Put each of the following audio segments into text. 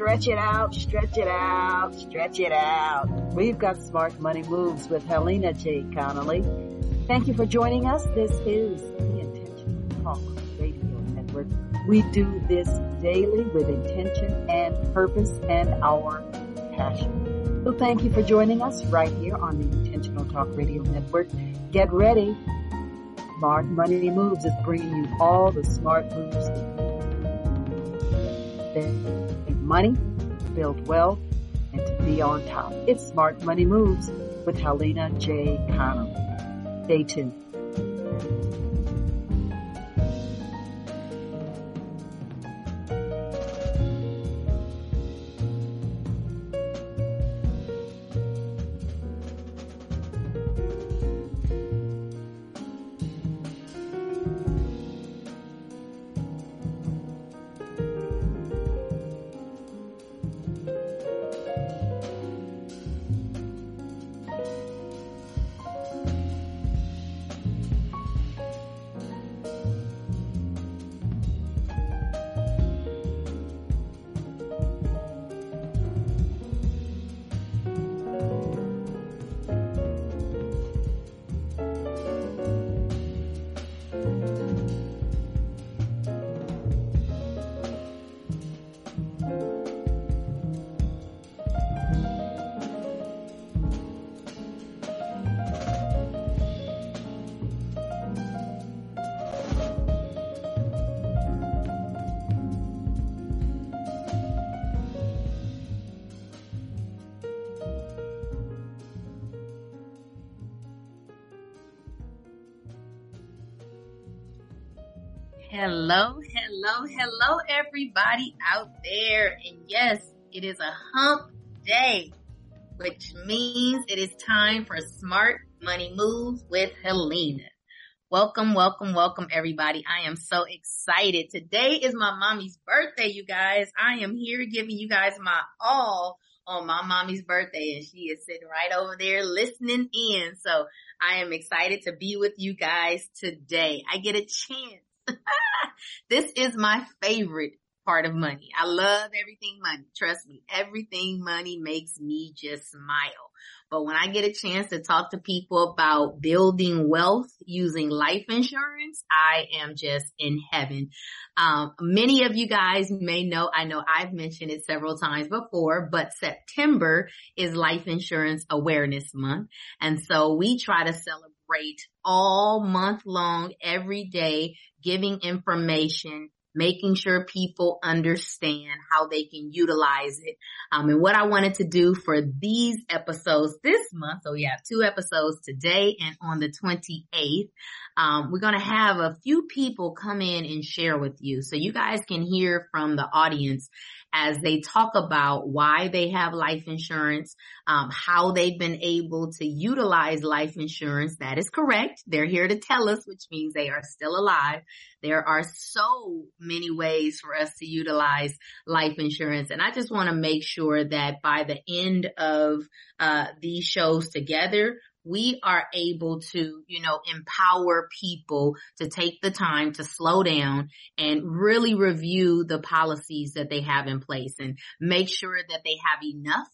stretch it out, stretch it out, stretch it out. We've got Smart Money Moves with Helena J. Conley. Thank you for joining us. This is the Intentional Talk Radio Network. We do this daily with intention and purpose and our passion. So thank you for joining us right here on the Intentional Talk Radio Network. Get ready. Smart Money Moves is bringing you all the smart moves to money, build wealth, and to be on top. It's Smart Money Moves with Helena J. Conley. Stay tuned. Hello, hello, hello, everybody out there. And yes, it is a hump day, which means it is time for Smart Money Moves with Helena. Welcome, welcome, welcome, everybody. I am so excited. Today is my mommy's birthday, you guys. I am here giving you guys my all on my mommy's birthday, and she is sitting right over there listening in. So I am excited to be with you guys today. I get a chance this is my favorite part of money. I love everything money. Trust me, everything money makes me just smile. But when I get a chance to talk to people about building wealth using life insurance, I am just in heaven. Um, many of you guys may know, I know I've mentioned it several times before, but September is life insurance awareness month. And so we try to celebrate all month long, every day, giving information, making sure people understand how they can utilize it. Um, and what I wanted to do for these episodes this month, so we have two episodes today and on the 28th, um, we're going to have a few people come in and share with you so you guys can hear from the audience as they talk about why they have life insurance, um, how they've been able to utilize life insurance. That is correct. They're here to tell us, which means they are still alive. There are so many ways for us to utilize life insurance. And I just want to make sure that by the end of uh, these shows together, we are able to, you know, empower people to take the time to slow down and really review the policies that they have in place and make sure that they have enough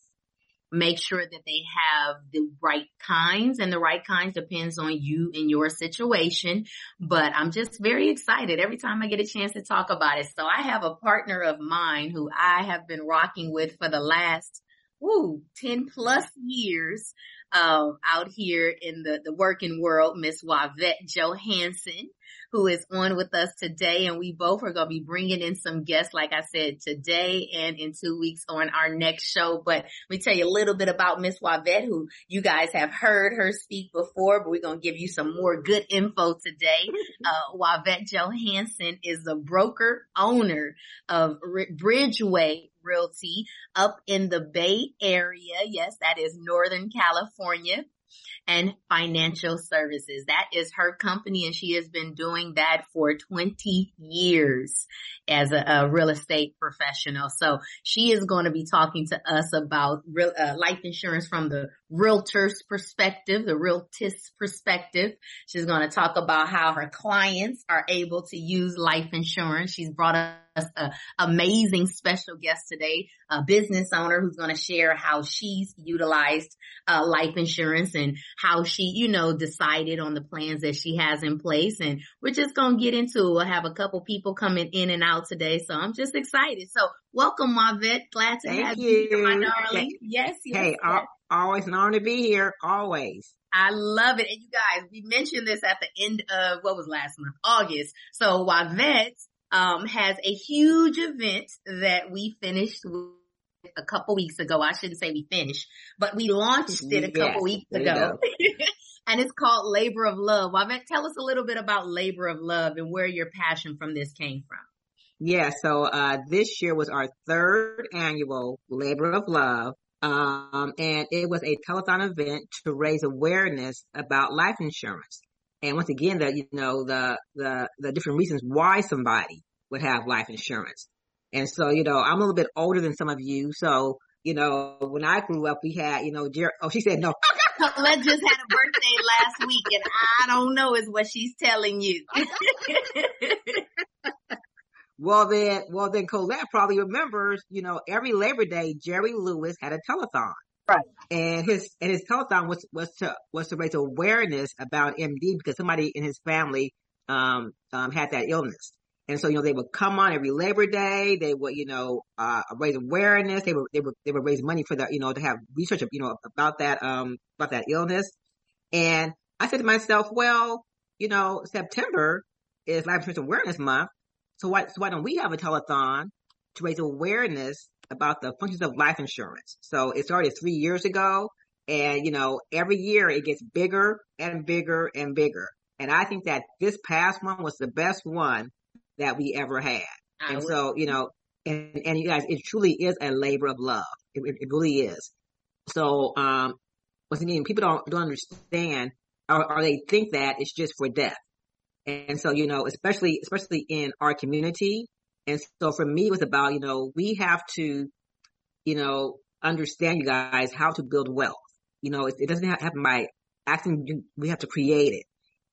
make sure that they have the right kinds and the right kinds depends on you and your situation. But I'm just very excited every time I get a chance to talk about it. So I have a partner of mine who I have been rocking with for the last, woo, 10 plus years um, out here in the, the working world, Miss Juavette Johansen, who is on with us today. And we both are going to be bringing in some guests, like I said, today and in two weeks on our next show. But let me tell you a little bit about Miss Juavette, who you guys have heard her speak before, but we're going to give you some more good info today. Uh, Juavette Johansen is the broker owner of Bridgeway Realty up in the Bay Area. Yes, that is Northern California and financial services. That is her company and she has been doing that for 20 years as a, a real estate professional. So she is going to be talking to us about real, uh, life insurance from the realtor's perspective, the realtist perspective. She's going to talk about how her clients are able to use life insurance. She's brought us an amazing special guest today, a business owner who's going to share how she's utilized uh, life insurance and how she, you know, decided on the plans that she has in place. And we're just going to get into it. We'll have a couple people coming in and out today. So I'm just excited. So welcome, Marvette. Glad to Thank have you. you here, my darling. Yes, yes. Hey, yes. Al- always an honor to be here. Always. I love it. And you guys, we mentioned this at the end of what was last month, August. So Juavette um, has a huge event that we finished with a couple weeks ago. I shouldn't say we finished, but we launched it a couple Yes, weeks ago. and it's called Labor of Love. Juavette, tell us a little bit about Labor of Love and where your passion from this came from. Yeah. So, uh, this year was our third annual Labor of Love. Um, and it was a telethon event to raise awareness about life insurance. And once again, the, you know, the, the, the different reasons why somebody would have life insurance. And so, you know, I'm a little bit older than some of you. So, you know, when I grew up, we had, you know, Jer- oh, she said no. Colette just had a birthday last week and I don't know is what she's telling you. Well then, well then Colette probably remembers, you know, every Labor Day, Jerry Lewis had a telethon. Right. And his, and his telethon was, was to, was to raise awareness about MD because somebody in his family, um, um, had that illness. And so, you know, they would come on every Labor Day. They would, you know, uh, raise awareness. They would, they would, they would raise money for the, you know, to have research, you know, about that, um, about that illness. And I said to myself, well, you know, September is Life Insurance Awareness Month. So why, so why don't we have a telethon to raise awareness about the functions of life insurance? So it started three years ago and, you know, every year it gets bigger and bigger and bigger. And I think that this past one was the best one that we ever had. I And would- so, you know, and, and you guys, it truly is a labor of love. It, it, it really is. So, um, once again, people don't, don't understand or, or they think that it's just for death. And so, you know, especially, especially in our community. And so for me, it was about, you know, we have to, you know, understand you guys how to build wealth. You know, it, it doesn't happen by. You- We have to create it.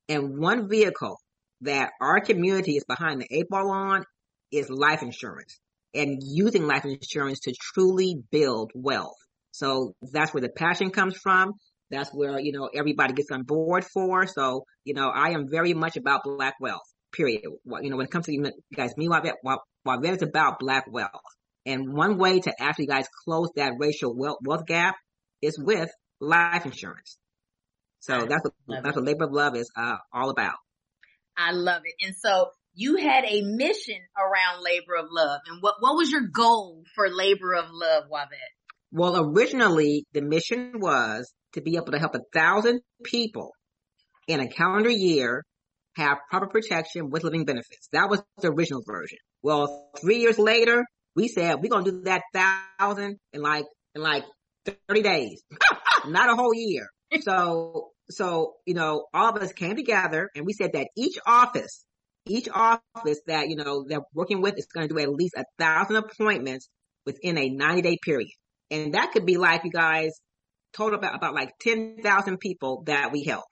And one vehicle that our community is behind the eight ball on is life insurance and using life insurance to truly build wealth. So that's where the passion comes from. That's where, you know, everybody gets on board for. So, you know, I am very much about black wealth, period. You know, when it comes to you guys, me, Juavette, Juavette is about black wealth. And one way to actually guys close that racial wealth, wealth gap is with life insurance. So that's what, that's what labor of love is, uh, all about. I love it. And so you had a mission around Labor of Love. And what, what was your goal for Labor of Love, Juavette? Well, originally the mission was to be able to help a thousand people in a calendar year have proper protection with living benefits. That was the original version. Well, three years later, we said we're gonna do that thousand in like in like thirty days, not a whole year. So, so you know, all of us came together and we said that each office, each office that you know they're working with is going to do at least a thousand appointments within a ninety day period, and that could be like you guys total about about like ten thousand people that we help.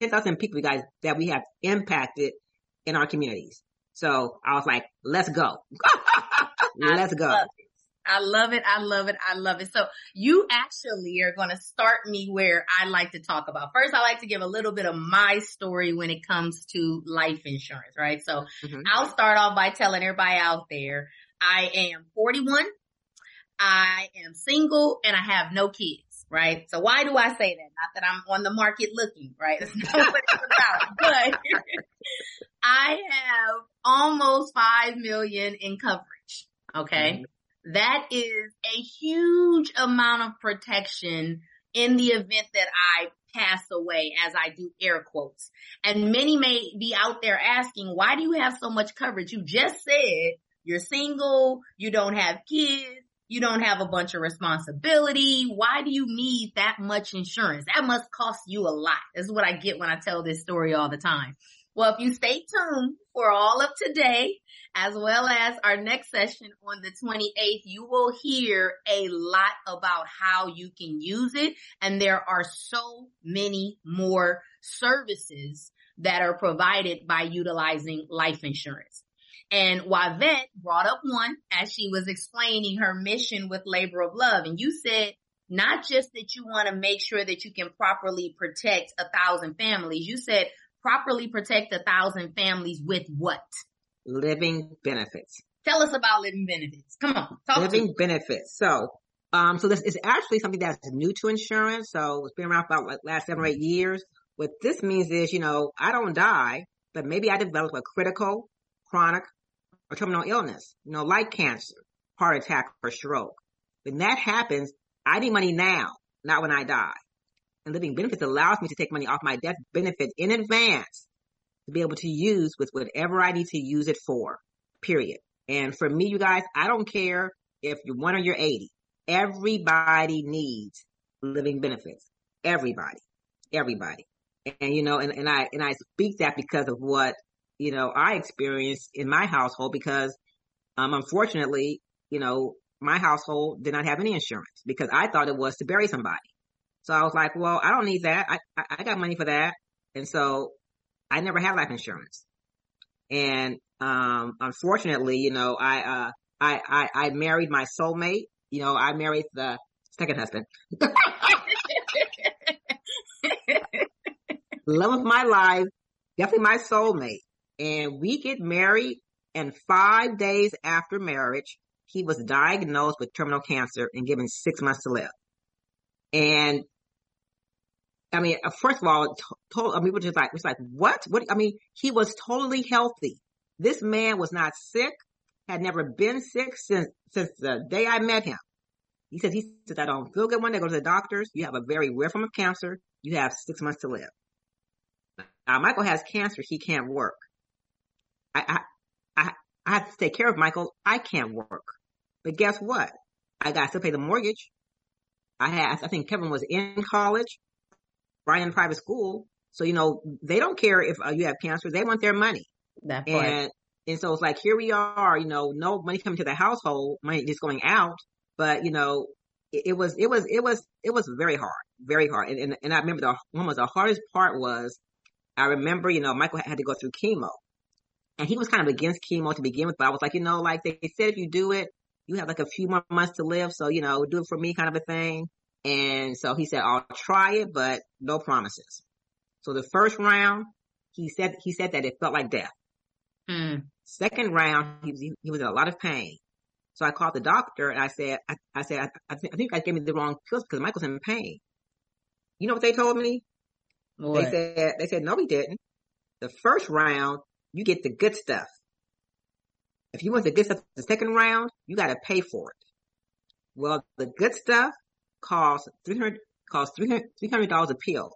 10,000 people, you guys, that we have impacted in our communities. So I was like, let's go. let's go. I love it. I love it. I love it. So you actually are going to start me where I like to talk about. First, I like to give a little bit of my story when it comes to life insurance, right? So Mhm. I'll start off by telling everybody out there, I am 41. I am single and I have no kids, right? So why do I say that? Not that I'm on the market looking, right? That's not what it's about, but I have almost five million in coverage. Okay. Mm-hmm. That is a huge amount of protection in the event that I pass away as I do air quotes. And many may be out there asking, why do you have so much coverage? You just said you're single, you don't have kids, you don't have a bunch of responsibility. Why do you need that much insurance? That must cost you a lot. This is what I get when I tell this story all the time. Well, if you stay tuned for all of today, as well as our next session on the 28th, you will hear a lot about how you can use it. And there are so many more services that are provided by utilizing life insurance. And Yvette brought up one as she was explaining her mission with Labor of Love. And you said not just that you want to make sure that you can properly protect a thousand families. You said properly protect a thousand families with what? Living benefits. Tell us about living benefits. Come on. living benefits. So, um, so this is actually something that's new to insurance. So it's been around for about like last seven or eight years. What this means is, you know, I don't die, but maybe I develop a critical, chronic, or terminal illness, you know, like cancer, heart attack, or stroke. When that happens, I need money now, not when I die. And living benefits allows me to take money off my death benefit in advance to be able to use with whatever I need to use it for, period. And for me, you guys, I don't care if you're one or you're 80. Everybody needs living benefits. Everybody. Everybody. And, you know, and, and I, and I speak that because of what, you know, I experienced in my household because, um, unfortunately, you know, my household did not have any insurance because I thought it was to bury somebody. So I was like, well, I don't need that. I, I, I got money for that. And so I never had life insurance. And, um, unfortunately, you know, I, uh, I, I, I married my soulmate. You know, I married the second husband. Love of my life, definitely my soulmate. And we get married and five days after marriage, he was diagnosed with terminal cancer and given six months to live. And I mean, uh, first of all, told, I mean, we're just like, it's like, what? What? I mean, he was totally healthy. This man was not sick, had never been sick since, since the day I met him. He said, he said, I don't feel good one day. Go to the doctors. You have a very rare form of cancer. You have six months to live. Now, Michael has cancer. He can't work. I, I, I, I have to take care of Michael. I can't work. But guess what? I got to pay the mortgage. I had, I think Kevin was in college, right in private school. So, you know, they don't care if uh, you have cancer. They want their money. That part. And, and so it's like, here we are, you know, no money coming to the household, money just going out. But, you know, it, it was, it was, it was, it was very hard, very hard. And, and, and I remember the one was the hardest part was I remember, you know, Michael had to go through chemo and he was kind of against chemo to begin with, but I was like, you know, like they said, if you do it, you have like a few more months to live. So, you know, do it for me kind of a thing. And so he said, I'll try it, but no promises. So the first round, he said, he said that it felt like death. Mm. Second round, he was, he was in a lot of pain. So I called the doctor and I said, I, I said, I, I, th- I think I gave me the wrong pills because Michael's in pain. You know what they told me? What? They said, they said, no, he didn't. The first round, you get the good stuff. If you want the good stuff the second round, you got to pay for it. Well, the good stuff costs 300, costs $300 a pill.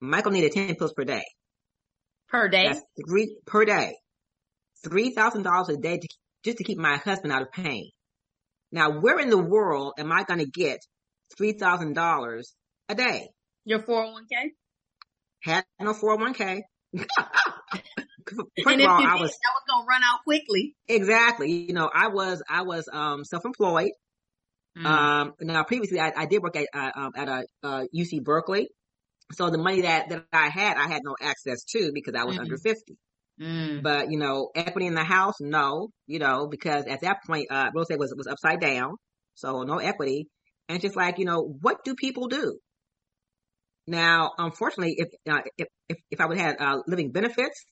Michael needed 10 pills per day. per day. That's three per day. $3,000 a day to, just to keep my husband out of pain. Now, where in the world am I going to get $3,000 a day? Your 401k. Had no 401k. First and if all, you I was that was gonna run out quickly. exactly, you know, I was, I was, um, self-employed. Mm. Um, now previously I, I did work at, uh, um, at a, uh, UC Berkeley. So the money that, that I had, I had no access to because I was Mhm. under 50. Mm. But, you know, equity in the house, no, you know, because at that point, uh, real estate was, was upside down. So no equity. And just like, you know, what do people do? Now, unfortunately, if, uh, if, if, if I would have had, uh, living benefits,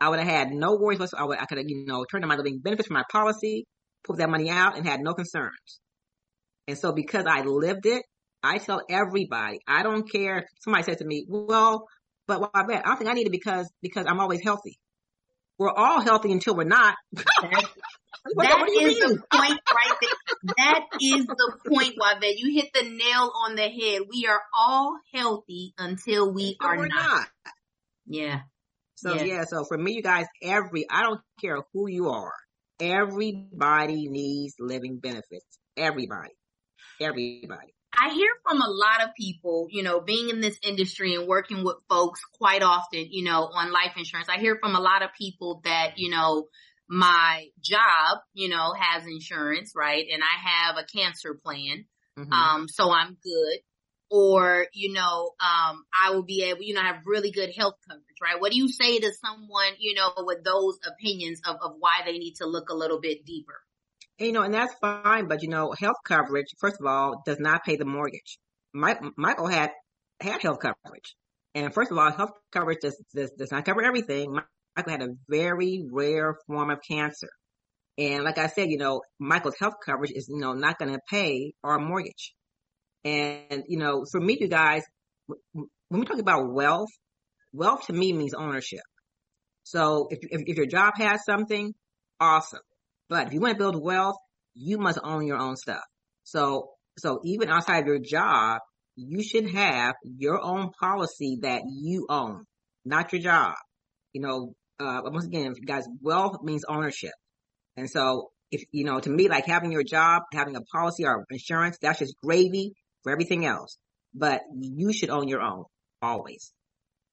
I would have had no worries whatsoever. I would, I could have, you know, turned on my living benefits for my policy, pulled that money out and had no concerns. And so because I lived it, I tell everybody, I don't care somebody said to me, well, but well, I bet I don't think I need it because, because I'm always healthy. We're all healthy until we're not. That- that what do you is mean? the point right there. That is the point, Juavette. You hit the nail on the head. We are all healthy until we No, are not. not. Yeah. So Yeah. yeah. so for me, you guys, every, I don't care who you are. Everybody needs living benefits. Everybody. Everybody. I hear from a lot of people, you know, being in this industry and working with folks quite often, you know, on life insurance. I hear from a lot of people that, you know, my job, you know, has insurance, right? And I have a cancer plan. Mm-hmm. Um, so I'm good. Or, you know, um, I will be able, you know, have really good health coverage, right? What do you say to someone, you know, with those opinions of, of why they need to look a little bit deeper? You know, and that's fine, but you know, health coverage, first of all, does not pay the mortgage. Mike, Michael had, had health coverage. And first of all, health coverage does, does, does not cover everything. Michael had a very rare form of cancer. And like I said, you know, Michael's health coverage is, you know, not going to pay our mortgage. And, you know, for me, you guys, when we talk about wealth, wealth to me means ownership. So if, if, if your job has something, awesome. But if you want to build wealth, you must own your own stuff. So, so even outside of your job, you should have your own policy that you own, not your job. You know, uh, once again, guys, wealth means ownership. And so if, you know, to me, like having your job, having a policy or insurance, that's just gravy for everything else. But you should own your own always.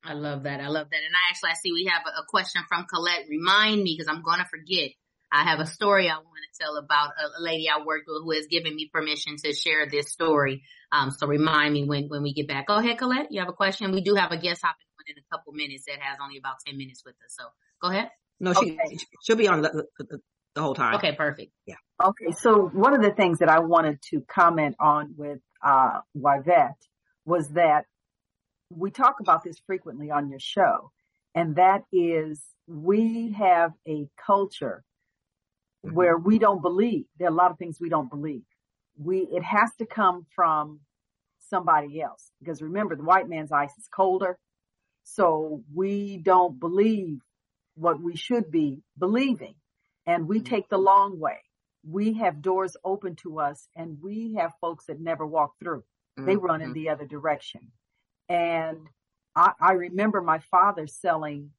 I love that. I love that. And I actually, I see we have a, question from Colette. Remind me because I'm going to forget. I have a story I want to tell about a, lady I worked with who has given me permission to share this story. Um, so remind me when, when we get back. Go ahead, Colette. You have a question? We do have a guest hopping in a couple minutes that has only about 10 minutes with us. So go ahead. No, she, okay. she'll be on the, the, the whole time. Okay, perfect. Yeah. Okay. So one of the things that I wanted to comment on with, uh, Yvette was that we talk about this frequently on your show, and that is we have a culture mm-hmm. where we don't believe. There are a lot of things we don't believe. We, it has to come from somebody else because remember the white man's ice is colder. So we don't believe what we should be believing and we take the long way. We have doors open to us and we have folks that never walk through. They run in mm-hmm. the other direction. And I, I remember my father selling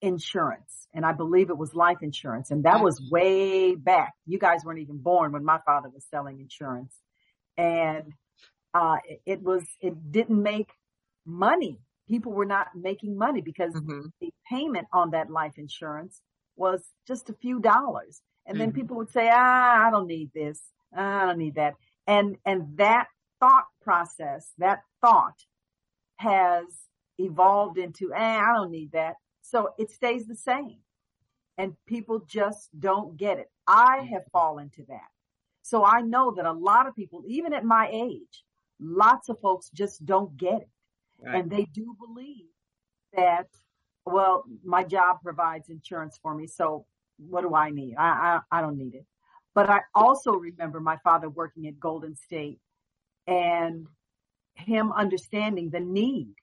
insurance and I believe it was life insurance. And that was way back. You guys weren't even born when my father was selling insurance. And, uh, it, it was, it didn't make money. People were not making money because mm-hmm. the payment on that life insurance was just a few dollars. And mm-hmm. then people would say, ah, I don't need this. I don't need that. And, and that thought process, that thought has evolved into, eh, I don't need that. So it stays the same and people just don't get it. I have fallen to that. So I know that a lot of people, even at my age, lots of folks just don't get it. Right. And they do believe that, well, my job provides insurance for me. So what do I need? I, I, I don't need it. But I also remember my father working at Golden State and him understanding the need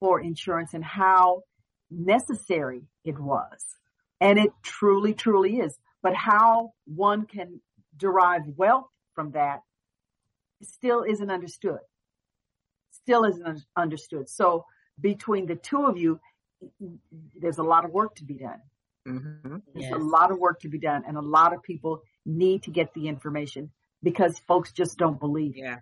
for insurance and how necessary it was. And it truly, truly is. But how one can derive wealth from that still isn't understood. Still isn't understood. So between the two of you, there's a lot of work to be done. Mm-hmm. There's yes. a lot of work to be done and a lot of people need to get the information because folks just don't believe. Yeah.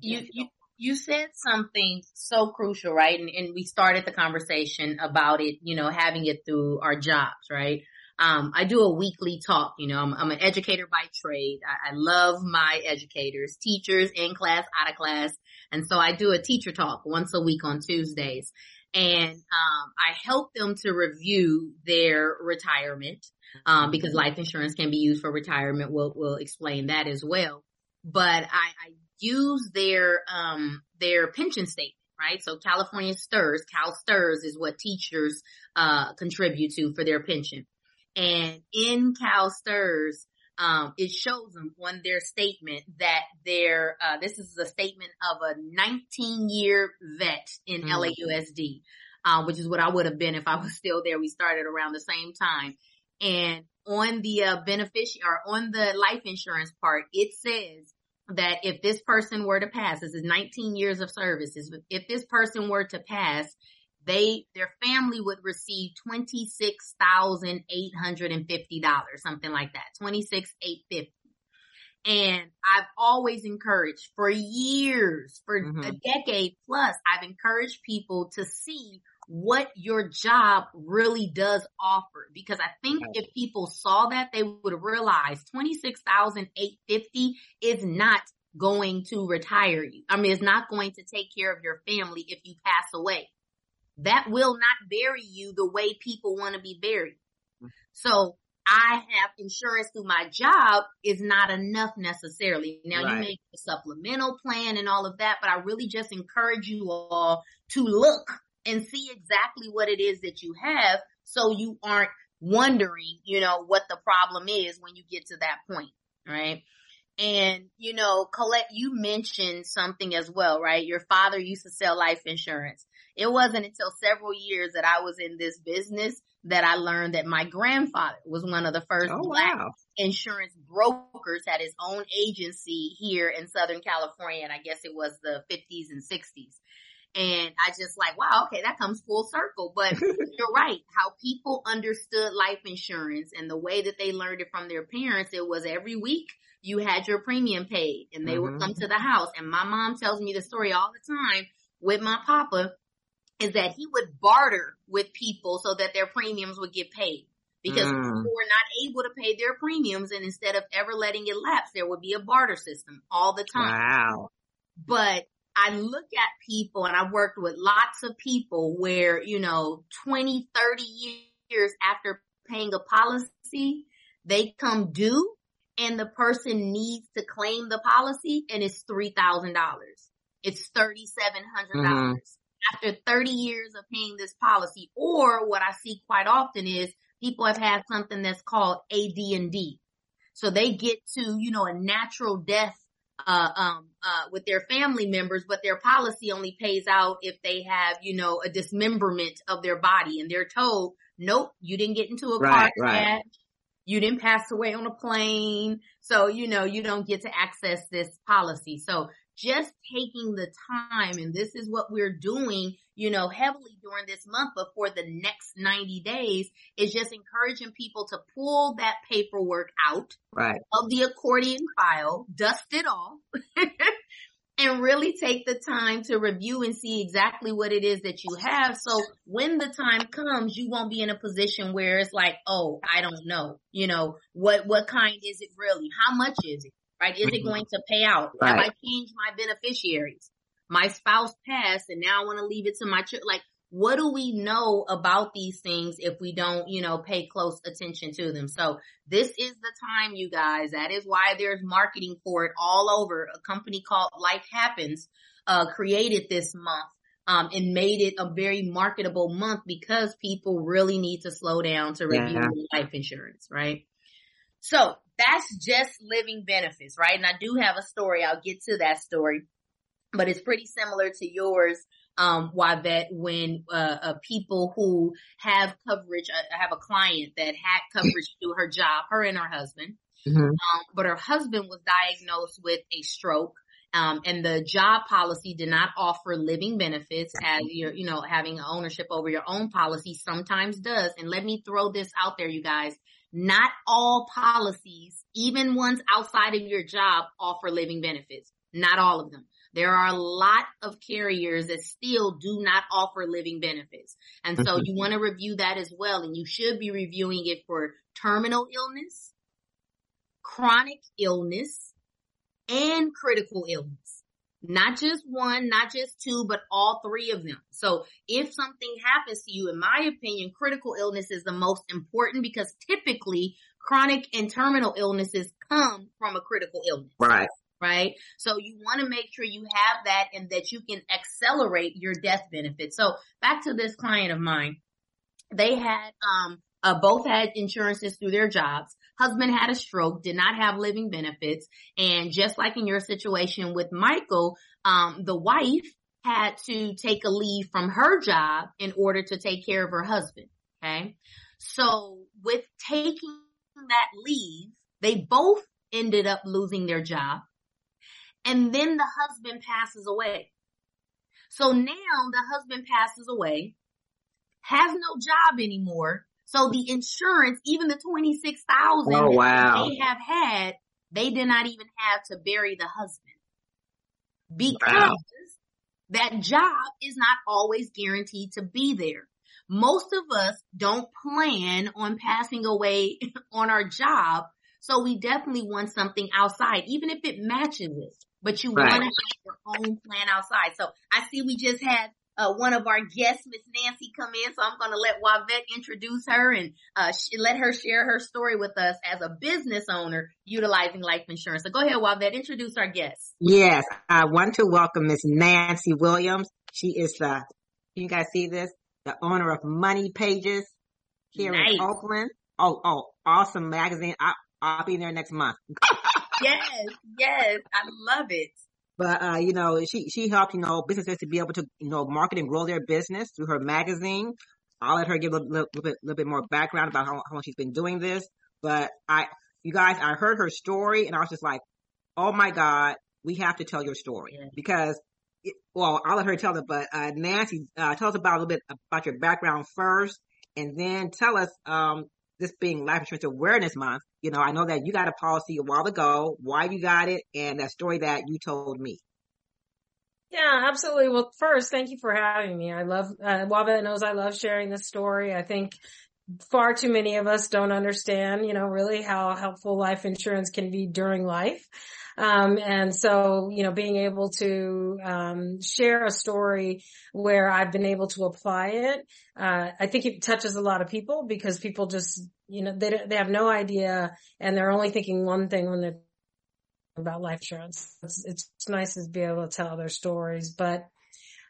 You, you, you said something so crucial, right? And, and we started the conversation about it, you know, having it through our jobs, right? Um, I do a weekly talk, you know, I'm, I'm an educator by trade. I, I, love my educators, teachers in class, out of class. And so I do a teacher talk once a week on Tuesdays and, um, I help them to review their retirement, um, because life insurance can be used for retirement. We'll, we'll explain that as well. But I, I use their, um, their pension statement, right? So California STRS, Cal STRS is what teachers, uh, contribute to for their pension. And in Cal STRS, um, it shows them on their statement that their, uh, this is a statement of a 19 year vet in mm. LAUSD, uh, which is what I would have been if I was still there. We started around the same time. And on the, uh, beneficiary or on the life insurance part, it says that if this person were to pass, this is 19 years of services, if this person were to pass, they, their family would receive $26,850, something like that, 26,850. And I've always encouraged for years, for Mhm. a decade plus, I've encouraged people to see what your job really does offer. Because I think if people saw that, they would realize twenty six thousand eight fifty is not going to retire you. I mean, it's not going to take care of your family if you pass away. That will not bury you the way people want to be buried. Mm. So I have insurance through my job is not enough necessarily. Now you make a supplemental plan and all of that, but I really just encourage you all to look and see exactly what it is that you have so you aren't wondering, you know, what the problem is when you get to that point, right? And, you know, Colette, you mentioned something as well, right? Your father used to sell life insurance. It wasn't until several years that I was in this business that I learned that my grandfather was one of the first Oh black wow. insurance brokers, had his own agency here in Southern California. And I guess it was the 50s and 60s. And I just like, wow, okay, that comes full circle. But you're right. How people understood life insurance and the way that they learned it from their parents, it was every week you had your premium paid and they would Mhm. come to the house. And my mom tells me the story all the time with my papa is that he would barter with people so that their premiums would get paid because Mm. people were not able to pay their premiums and instead of ever letting it lapse, there would be a barter system all the time Wow. but I look at people and I've worked with lots of people where, you know, 20, 30 years after paying a policy, they come due and the person needs to claim the policy and it's $3,000. It's $3,700 after 30 years of paying this policy. Or what I see quite often is people have had something that's called AD&D. So they get to, you know, a natural death uh, um, uh, with their family members, but their policy only pays out if they have, you know, a dismemberment of their body and they're told, nope, you didn't get into a car Right, right. crash. You didn't pass away on a plane. So, you know, you don't get to access this policy. So just taking the time and this is what we're doing, you know, heavily during this month, but for the next 90 days is just encouraging people to pull that paperwork out Right. of the accordion file, dust it off, and really take the time to review and see exactly what it is that you have. So when the time comes, you won't be in a position where it's like, oh, I don't know, you know, what, what kind is it really? How much is it? Right? Is it Mhm. going to pay out? Have I changed my beneficiaries? My spouse passed and now I want to leave it to my children. Like, what do we know about these things if we don't, you know, pay close attention to them? So this is the time, you guys. That is why there's marketing for it all over. A company called Life Happens, uh, created this month. Um, and made it a very marketable month because people really need to slow down to review Yeah. life insurance, right? So that's just living benefits, right? And I do have a story. I'll get to that story, but it's pretty similar to yours. Um, why that when, uh, uh, people who have coverage, uh, I have a client that had coverage through her job, her and her husband, Mhm. um, but her husband was diagnosed with a stroke. Um, and the job policy did not offer living benefits as you're, you know, having ownership over your own policy sometimes does. And let me throw this out there, you guys. Not all policies, even ones outside of your job, offer living benefits. Not all of them. There are a lot of carriers that still do not offer living benefits. And so you mm-hmm. want to review that as well. And you should be reviewing it for terminal illness, chronic illness, and critical illness. Not just one, not just two, but all three of them. So if something happens to you, in my opinion, critical illness is the most important because typically chronic and terminal illnesses come from a critical illness Right. right? So you want to make sure you have that and that you can accelerate your death benefit. So back to this client of mine, they had, um, uh, both had insurances through their jobs. Husband had a stroke, did not have living benefits. And just like in your situation with Michael, um, the wife had to take a leave from her job in order to take care of her husband. Okay. So with taking that leave, they both ended up losing their job and then the husband passes away. So now the husband passes away, has no job anymore. So the insurance, even the twenty six thousand Oh wow. they have had, they did not even have to bury the husband because wow. that job is not always guaranteed to be there. Most of us don't plan on passing away on our job. So we definitely want something outside, even if it matches it, but you right. want to have your own plan outside. So I see we just had uh, one of our guests, Miss Nancy, come in. So I'm going to let Juavette introduce her and uh, sh- let her share her story with us as a business owner utilizing life insurance. So go ahead, Juavette, introduce our guest. Yes, I want to welcome Miss Nancy Williams. She is the, you guys see this? The owner of Money Pages here nice. in Oakland. Oh, oh, awesome magazine. I, I'll be there next month. yes, yes, I love it. But uh, you know, she she helped you know businesses to be able to you know market and grow their business through her magazine. I'll let her give a little, little bit little bit more background about how, how long she's been doing this. But I, you guys, I heard her story and I was just like, oh my god, we have to tell your story yeah. because. It, well, I'll let her tell it, but uh, Nancy, uh, tell us about a little bit about your background first, and then tell us um, this being Life Insurance Awareness Month, you know, I know that you got a policy a while ago, why you got it, and that story that you told me. Yeah, absolutely. Well, first, thank you for having me. I love, uh, Juavette knows I love sharing this story. I think far too many of us don't understand, you know, really how helpful life insurance can be during life. Um, and so, you know, being able to, um, share a story where I've been able to apply it, uh, I think it touches a lot of people because people just, you know, they, they have no idea and they're only thinking one thing when they're about life insurance. It's, it's nice to be able to tell their stories, but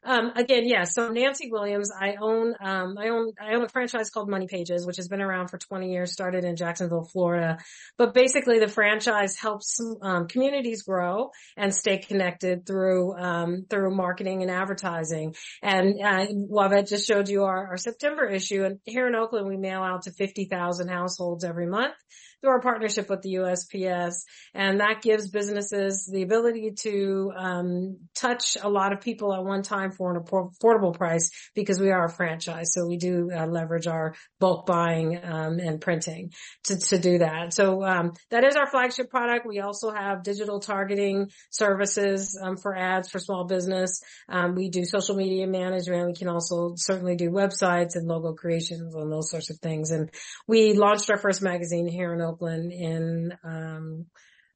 um, again, yeah. So Nancy Williams, I own, um, I own, I own a franchise called Money Pages, which has been around for 20 years, started in Jacksonville, Florida. But basically the franchise helps, um, communities grow and stay connected through, um, through marketing and advertising. And, uh, Juavette just showed you our, our September issue. And here in Oakland, we mail out to 50,000 households every month through our partnership with the USPS. And that gives businesses the ability to um, touch a lot of people at one time for an affordable price because we are a franchise. So we do uh, leverage our bulk buying um, and printing to, to do that. So um, that is our flagship product. We also have digital targeting services um, for ads for small business. Um, we do social media management. We can also certainly do websites and logo creations and those sorts of things. And we launched our first magazine here in Oakland in um,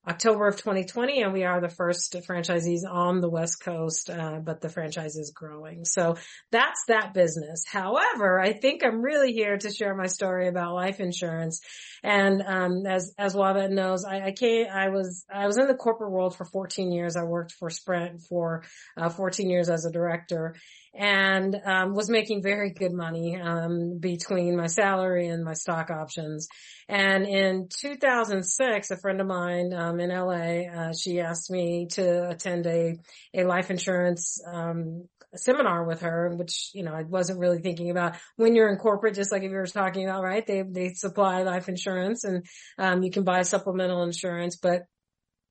October of 2020, and we are the first franchisees on the West Coast, uh, but the franchise is growing. So that's that business. However, I think I'm really here to share my story about life insurance. And um, as as Juavette knows, I, I came, I was I was in the corporate world for 14 years. I worked for Sprint for uh, 14 years as a director, and um, was making very good money um, between my salary and my stock options. And in 2006, a friend of mine um, in LA, uh, she asked me to attend a a life insurance um, seminar with her, which you know I wasn't really thinking about. When you're in corporate, just like if you were talking about, right? They they supply life insurance, and um, you can buy supplemental insurance, but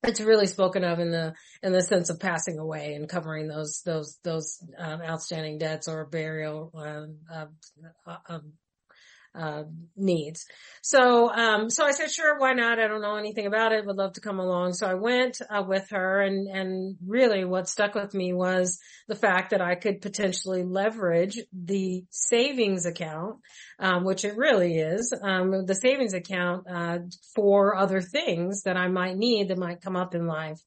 it's really spoken of in the in the sense of passing away and covering those those those um, outstanding debts or burial um, uh, uh, uh, needs. So, um, so I said, sure, why not? I don't know anything about it. Would love to come along. So I went uh, with her and, and really what stuck with me was the fact that I could potentially leverage the savings account, um, which it really is, um, the savings account, uh, for other things that I might need that might come up in life.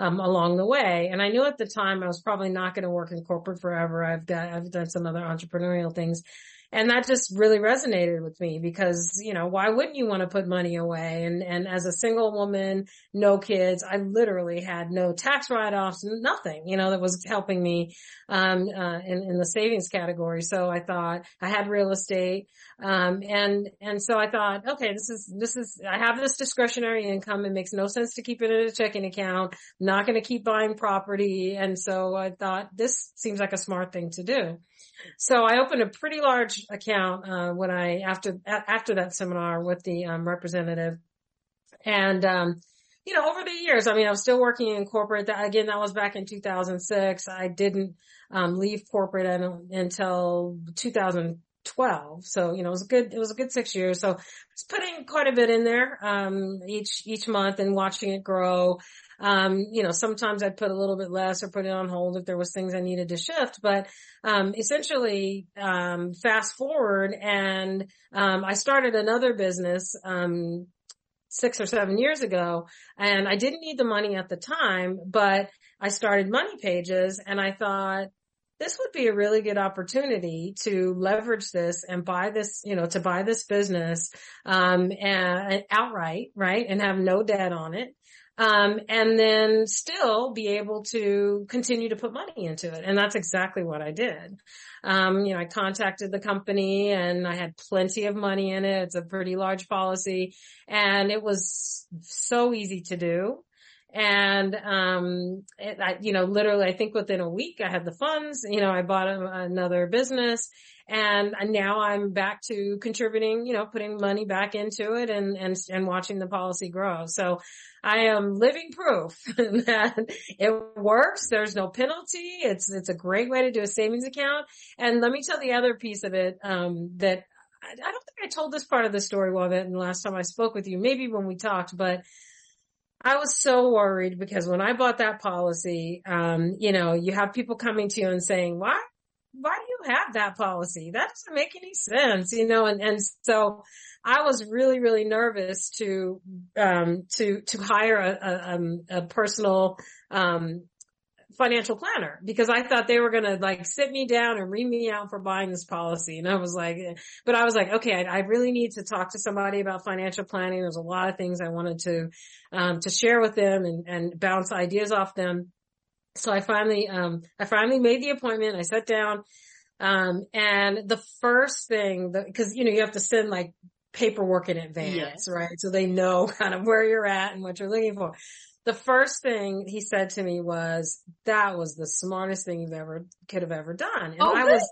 Um, along the way. And I knew at the time I was probably not going to work in corporate forever. I've got, I've done some other entrepreneurial things and that just really resonated with me because, you know, why wouldn't you want to put money away? And, and as a single woman, no kids, I literally had no tax write-offs, nothing, you know, that was helping me, um, uh, in, in the savings category. So I thought I had real estate. Um, and, and so I thought, okay, this is, this is, I have this discretionary income. It makes no sense to keep it in a checking account. I'm not going to keep buying property. And so I thought this seems like a smart thing to do. So I opened a pretty large account uh, when I after after that seminar with the um, representative, and um, you know over the years, I mean, I was still working in corporate. That, again, that was back in 2006. I didn't um, leave corporate until 2000. 12. So, you know, it was a good, it was a good six years. So I was putting quite a bit in there, um, each, each month and watching it grow. Um, you know, sometimes I'd put a little bit less or put it on hold if there was things I needed to shift, but, um, essentially, um, fast forward and, um, I started another business, um, six or seven years ago and I didn't need the money at the time, but I started money pages and I thought, this would be a really good opportunity to leverage this and buy this, you know, to buy this business, um, and outright, right? And have no debt on it. Um, and then still be able to continue to put money into it. And that's exactly what I did. Um, you know, I contacted the company and I had plenty of money in it. It's a pretty large policy and it was so easy to do. And, um, it, I, you know, literally, I think within a week I had the funds, you know, I bought a, another business and now I'm back to contributing, you know, putting money back into it and, and, and watching the policy grow. So I am living proof that it works. There's no penalty. It's, it's a great way to do a savings account. And let me tell the other piece of it, um, that I, don't think I told this part of the story well that in the last time I spoke with you, maybe when we talked, but I was so worried because when I bought that policy, um, you know, you have people coming to you and saying, why, why do you have that policy? That doesn't make any sense, you know, and, and so I was really, really nervous to, um, to, to hire a, a, um, a personal, um, financial planner because I thought they were going to like sit me down and read me out for buying this policy. And I was like, but I was like, okay, I, I really need to talk to somebody about financial planning. There's a lot of things I wanted to, um, to share with them and, and bounce ideas off them. So I finally, um, I finally made the appointment. I sat down, um, and the first thing that, cause you know, you have to send like paperwork in advance, yes. right? So they know kind of where you're at and what you're looking for the first thing he said to me was, that was the smartest thing you've ever, could have ever done. And oh, I was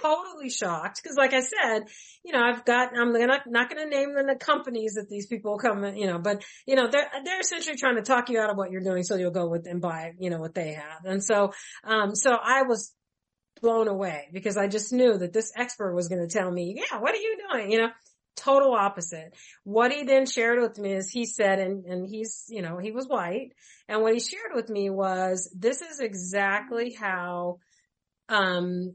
totally shocked because like I said, you know, I've got, I'm not, not going to name the companies that these people come, you know, but you know, they're, they're essentially trying to talk you out of what you're doing so you'll go with and buy, you know, what they have. And so, um, so I was blown away because I just knew that this expert was going to tell me, yeah, what are you doing? You know, total opposite. What he then shared with me is he said, and, and he's, you know, he was white. And what he shared with me was this is exactly how, um,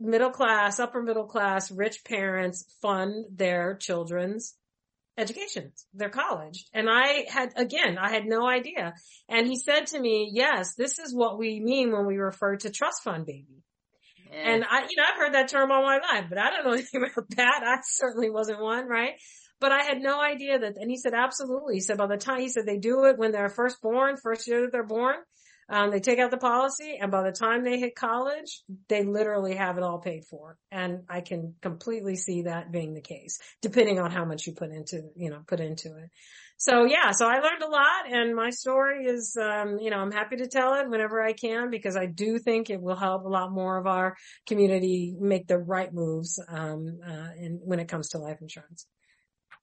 middle class, upper middle class, rich parents fund their children's education, their college. And I had, again, I had no idea. And he said to me, yes, this is what we mean when we refer to trust fund baby. And I, you know, I've heard that term all my life, but I don't know anything about that. I certainly wasn't one, right? But I had no idea that, and he said, absolutely. He said, by the time, he said, they do it when they're first born, first year that they're born, um, they take out the policy and by the time they hit college, they literally have it all paid for. And I can completely see that being the case, depending on how much you put into, you know, put into it so yeah, so I learned a lot and my story is, um, you know, I'm happy to tell it whenever I can because I do think it will help a lot more of our community make the right moves, um, uh, in, when it comes to life insurance.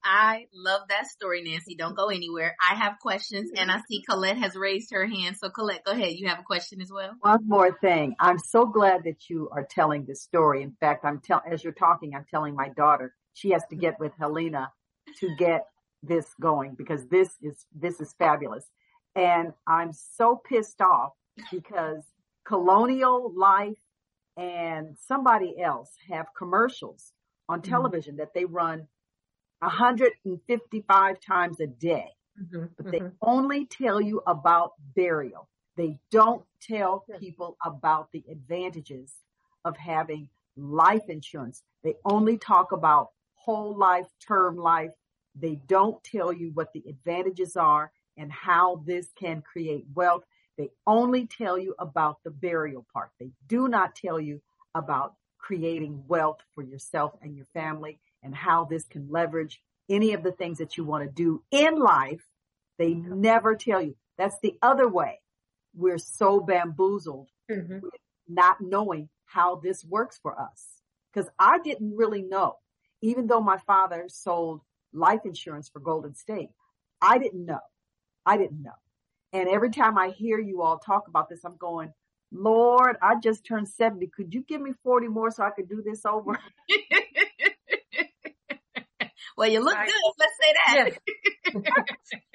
I love that story, Nancy. Don't go anywhere. I have questions and I see Colette has raised her hand. So Colette, go ahead. You have a question as well. One more thing. I'm so glad that you are telling this story. In fact, I'm tell, as you're talking, I'm telling my daughter she has to get with Helena to get this going because this is, this is fabulous. And I'm so pissed off because Colonial Life and somebody else have commercials on mm-hmm. television mm-hmm. that they run 155 times a day, mm-hmm. but they mm-hmm. only tell you about burial. They don't tell people about the advantages of having life insurance. They only talk about whole life, term life, they don't tell you what the advantages are and how this can create wealth. They only tell you about the burial part. They do not tell you about creating wealth for yourself and your family and how this can leverage any of the things that you want to do in life. They never tell you. That's the other way. We're so bamboozled mm-hmm. not knowing how this works for us. Cause I didn't really know, even though my father sold life insurance for Golden State. I didn't know. I didn't know. And every time I hear you all talk about this, I'm going, Lord, I just turned 70. Could you give me 40 more so I could do this over? well, you look I- good. Let's say that.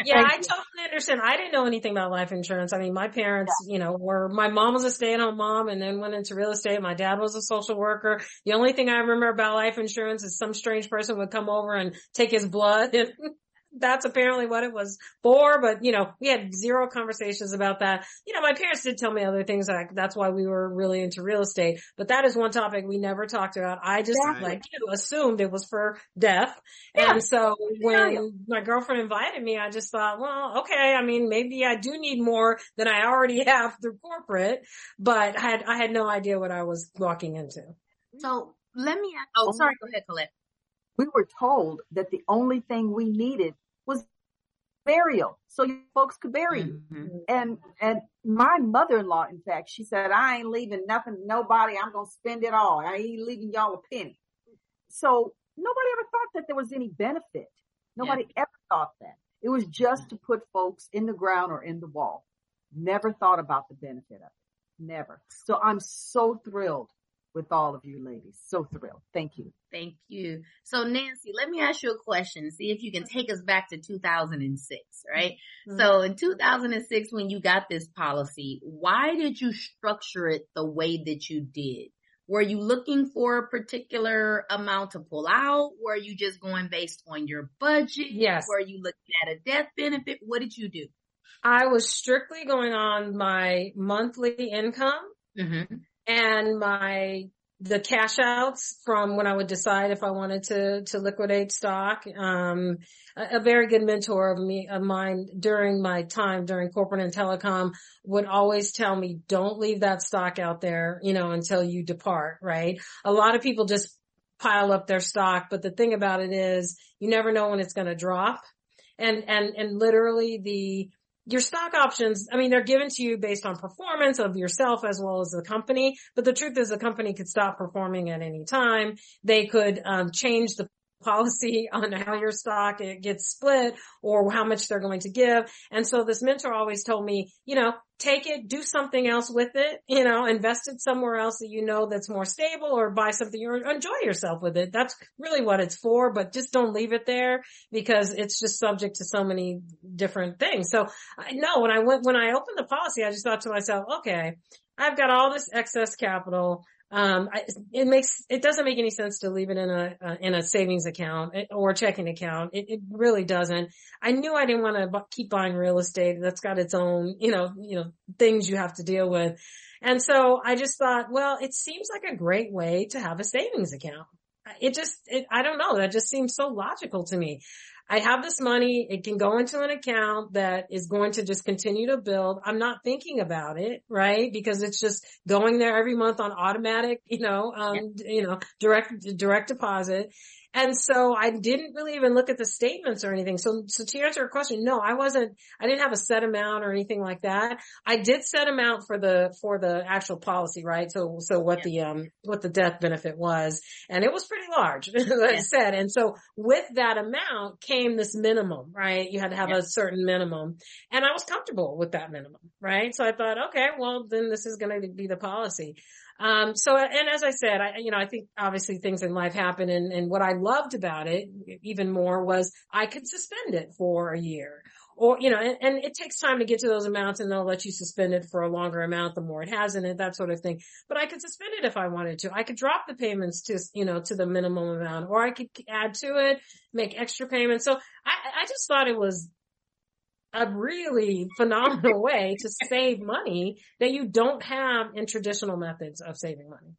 Yeah, Thank I totally understand. I didn't know anything about life insurance. I mean, my parents, you know, were, my mom was a stay-at-home mom and then went into real estate. My dad was a social worker. The only thing I remember about life insurance is some strange person would come over and take his blood and that's apparently what it was for. But, you know, we had zero conversations about that. You know, my parents did tell me other things. Like that's why we were really into real estate. But that is one topic we never talked about. I just, Exactly. like you, assumed it was for death. Yeah. And so Yeah. when my girlfriend invited me, I just thought, well, okay. I mean, maybe I do need more than I already have through corporate, but I had, I had no idea what I was walking into. So let me. Ask, oh, sorry. Go ahead, Colette. We were told that the only thing we needed was burial so you folks could bury you. Mhm. And, and my mother-in-law, in fact, she said, I ain't leaving nothing, to nobody. I'm going to spend it all. I ain't leaving y'all a penny. So nobody ever thought that there was any benefit. Nobody ever thought that. It was just to put folks in the ground or in the wall. Never thought about the benefit of it. Never. So I'm so thrilled with all of you ladies. So thrilled. Thank you. Thank you. So Nancy, let me ask you a question. See if you can take us back to 2006, right? So in 2006, when you got this policy, why did you structure it the way that you did? Were you looking for a particular amount to pull out? Were you just going based on your budget? Yes. Were you looking at a death benefit? What did you do? I was strictly going on my monthly income Mm-hmm. And my the cash outs from when I would decide if I wanted to to liquidate stock. Um, a, a very good mentor of me of mine during my time during corporate and telecom would always tell me, "Don't leave that stock out there, you know, until you depart." Right? A lot of people just pile up their stock, but the thing about it is, you never know when it's going to drop, and and and literally the your stock options, I mean, they're given to you based on performance of yourself as well as the company. But the truth is the company could stop performing at any time. They could um, change the policy on how your stock it gets split or how much they're going to give. And so this mentor always told me, you know, take it, do something else with it, you know, invest it somewhere else that you know that's more stable or buy something or enjoy yourself with it. That's really what it's for, but just don't leave it there because it's just subject to so many different things. So I know when I went, when I opened the policy, I just thought to myself, okay, I've got all this excess capital. Um, it makes, it doesn't make any sense to leave it in a, uh, in a savings account eh, or checking account. It, it really doesn't. I knew I didn't want to keep buying real estate. That's got its own, you know, you know, things you have to deal with. And so I just thought, well, it seems like a great way to have a savings account. It just, it, I don't know. That just seems so logical to me. I have this money. It can go into an account that is going to just continue to build. I'm not thinking about it, right? Because it's just going there every month on automatic, you know, um, you know, direct, direct deposit. And so I didn't really even look at the statements or anything. So, so to answer your question, no, I wasn't, I didn't have a set amount or anything like that. I did set amount for the, for the actual policy, right? So, so what the, um, what the death benefit was. And it was pretty large, as I said. And so with that amount came this minimum, right? You had to have Yeah. a certain minimum and I was comfortable with that minimum, right? So I thought, okay, well, then this is going to be the policy. Um, so, and as I said, I, you know, I think obviously things in life happen and, and what I loved about it even more was I could suspend it for a year or, you know, and, and it takes time to get to those amounts and they'll let you suspend it for a longer amount the more it has in it, that sort of thing. But I could suspend it if I wanted to. I could drop the payments to, you know, to the minimum amount or I could add to it, make extra payments. So I, I just thought it was a really phenomenal way to save money that you don't have in traditional methods of saving money.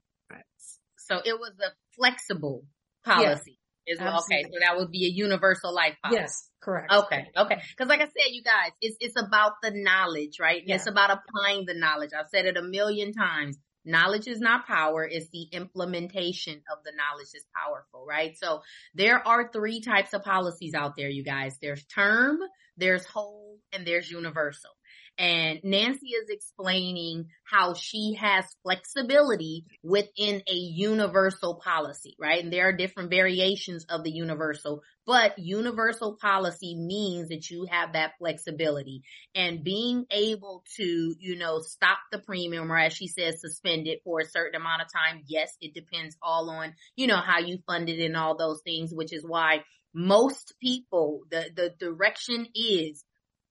So it was a flexible policy. Is well, okay. So that would be a universal life policy. Yes, correct. Okay. Okay. Cause like I said, you guys, it's, it's about the knowledge, right? Yeah. It's about applying the knowledge. I've said it a million times. Knowledge is not power. It's the implementation of the knowledge is powerful, right? So there are three types of policies out there, you guys. There's term, there's whole, and there's universal. And Nancy is explaining how she has flexibility within a universal policy, right? And there are different variations of the universal, but universal policy means that you have that flexibility and being able to, you know, stop the premium or as she says, suspend it for a certain amount of time. Yes, it depends all on, you know, how you fund it and all those things, which is why most people, the, the direction is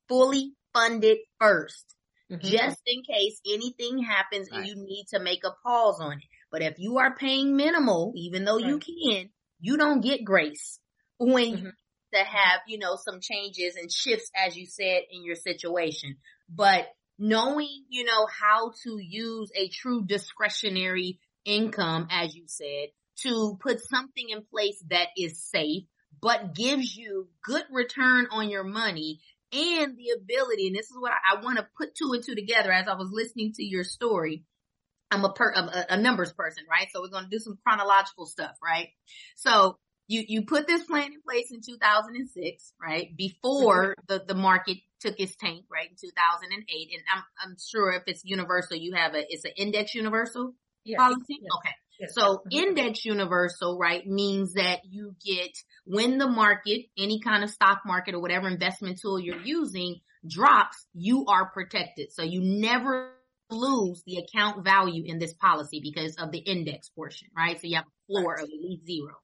fully funded 1st Mhm. just in case anything happens and you need to make a pause on it. But if you are paying minimal, even though you can, you don't get grace when you Mhm. need to have, you know, some changes and shifts, as you said, in your situation. But knowing, you know, how to use a true discretionary income, as you said, to put something in place that is safe, but gives you good return on your money and the ability, and this is what I, I want to put two and two together as I was listening to your story. I'm a, per, a, a numbers person, right? So we're going to do some chronological stuff, right? So you, you put this plan in place in 2006, right? Before mm-hmm. the, the market took its tank, right? In 2008. And I'm, I'm sure if it's universal, you have a, it's an index universal Yes. policy. Yes. Okay. Yes. So Mhm. index universal, right, means that you get when the market, any kind of stock market or whatever investment tool you're using drops, you are protected. So you never lose the account value in this policy because of the index portion, right? So you have a floor of at least zero.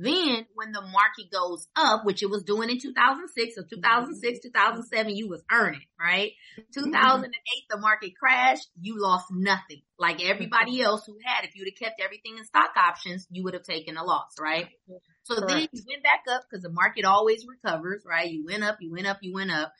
Then when the market goes up, which it was doing in 2006, so 2006, mm-hmm. 2007, you was earning, right? Mm-hmm. 2008, the market crashed, you lost nothing. Like everybody mm-hmm. else who had, if you'd have kept everything in stock options, you would have taken a loss, right? So then you went back up because the market always recovers, right? You went up, you went up, you went up.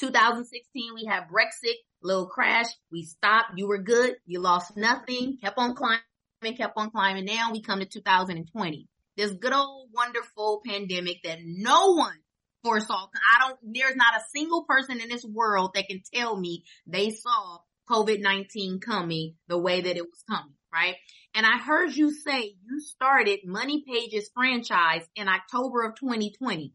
2016, we had Brexit, little crash. We stopped. You were good. You lost nothing. Kept on climbing, kept on climbing. Now we come to 2020. This good old wonderful pandemic that no one foresaw. I don't, there's not a single person in this world that can tell me they saw COVID-19 coming the way that it was coming, right? And I heard you say you started Money Pages franchise in October of 2020,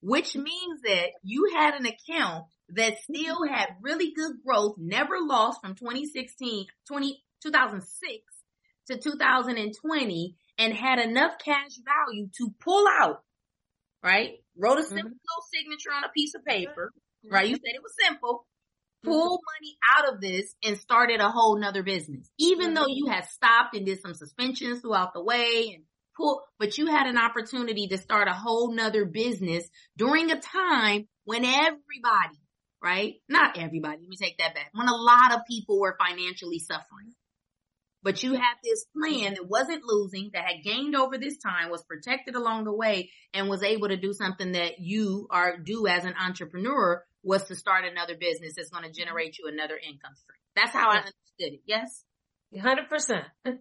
which means that you had an account that still had really good growth, never lost from 2016, 20, 2006 to 2020 and had enough cash value to pull out, right? Wrote a mm-hmm. simple Mhm. little signature on a piece of paper, right? You mm-hmm. said it was simple. Mm-hmm. Pull money out of this and started a whole nother business. Even though you had stopped and did some suspensions throughout the way and pull, but you had an opportunity to start a whole nother business during a time when everybody, right? Not everybody, let me take that back. When a lot of people were financially suffering. But you had this plan that wasn't losing, that had gained over this time, was protected along the way, and was able to do something that you are do as an entrepreneur was to start another business that's going to generate you another income stream. That's how I understood it. Yes. Hundred percent. Okay.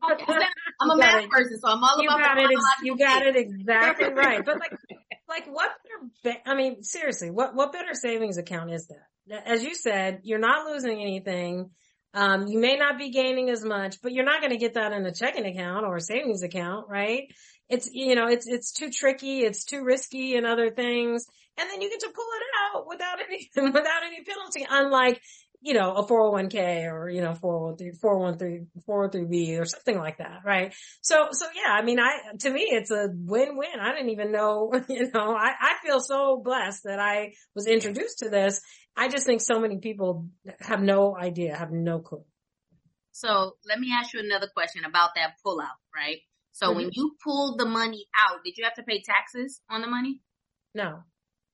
I'm a math it. person, so I'm all You about got the it. You got it exactly right. But like, like what better? ba- I mean, seriously, what what better savings account is that? As you said, you're not losing anything. Um, you may not be gaining as much, but you're not going to get that in a checking account or a savings account, right? It's you know, it's it's too tricky, it's too risky, and other things. And then you get to pull it out without any without any penalty. Unlike you know, a 401k or, you know, 413, 413, 403b or something like that, right? So, so yeah, I mean, I, to me, it's a win-win. I didn't even know, you know, I, I feel so blessed that I was introduced to this. I just think so many people have no idea, have no clue. So let me ask you another question about that pullout, right? So mm-hmm. when you pulled the money out, did you have to pay taxes on the money? No.